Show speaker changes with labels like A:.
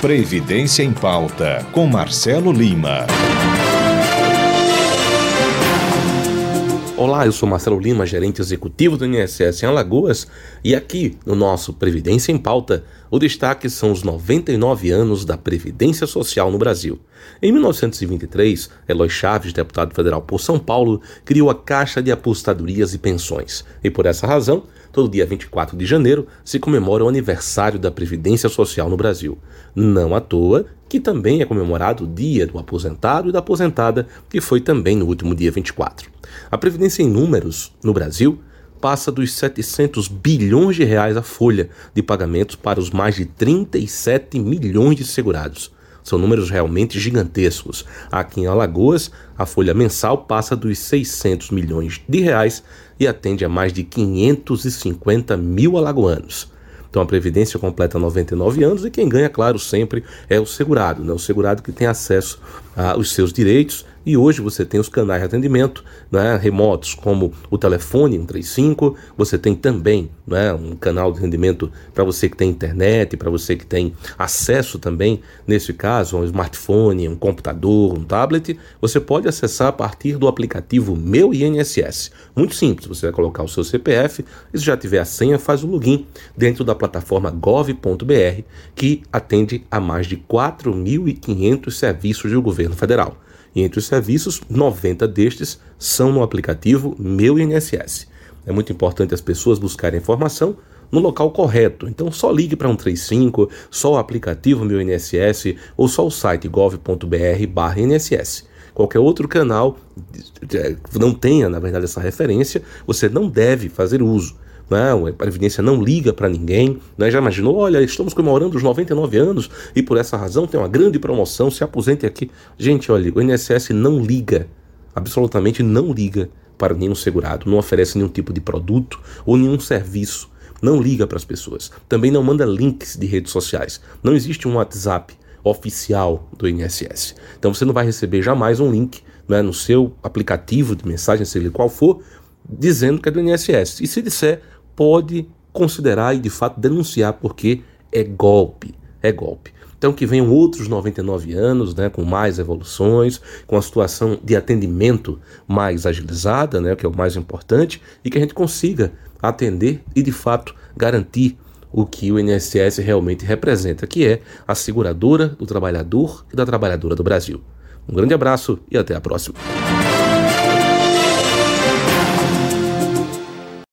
A: Previdência em Pauta, com Marcelo Lima.
B: Olá, eu sou Marcelo Lima, gerente executivo do INSS em Alagoas, e aqui no nosso Previdência em Pauta, o destaque são os 99 anos da Previdência Social no Brasil. Em 1923, Eloy Chaves, deputado federal por São Paulo, criou a Caixa de Apostadorias e Pensões, e por essa razão, todo dia 24 de janeiro se comemora o aniversário da Previdência Social no Brasil. Não à toa que também é comemorado o Dia do Aposentado e da Aposentada, que foi também no último dia 24. A Previdência em números no Brasil passa dos 700 bilhões de reais a folha de pagamentos para os mais de 37 milhões de segurados. São números realmente gigantescos. Aqui em Alagoas, a folha mensal passa dos 600 milhões de reais e atende a mais de 550 mil alagoanos. Então a Previdência completa 99 anos e quem ganha, claro, sempre é o segurado, né? o segurado que tem acesso aos seus direitos e hoje você tem os canais de atendimento né, remotos, como o telefone 135, você tem também né, um canal de atendimento para você que tem internet, para você que tem acesso também, nesse caso, a um smartphone, um computador, um tablet, você pode acessar a partir do aplicativo Meu INSS. Muito simples, você vai colocar o seu CPF e se já tiver a senha, faz o login dentro da plataforma gov.br, que atende a mais de 4.500 serviços do governo federal. E entre os serviços, 90 destes são no aplicativo Meu INSS. É muito importante as pessoas buscarem informação no local correto. Então só ligue para 135, só o aplicativo Meu INSS ou só o site gov.br/INSS. Qualquer outro canal não tenha, na verdade, essa referência, você não deve fazer uso. Né? A Previdência não liga para ninguém. Né? Já imaginou? Olha, estamos comemorando os 99 anos e por essa razão tem uma grande promoção. Se aposente aqui. Gente, olha, o INSS não liga, absolutamente não liga para nenhum segurado, não oferece nenhum tipo de produto ou nenhum serviço. Não liga para as pessoas. Também não manda links de redes sociais. Não existe um WhatsApp oficial do INSS. Então você não vai receber jamais um link né, no seu aplicativo de mensagem, seja qual for, dizendo que é do INSS. E se disser, pode considerar e de fato denunciar, porque é golpe, é golpe. Então que venham outros 99 anos, né, com mais evoluções, com a situação de atendimento mais agilizada, né, que é o mais importante, e que a gente consiga atender e de fato garantir o que o INSS realmente representa, que é a seguradora do trabalhador e da trabalhadora do Brasil. Um grande abraço e até a próxima.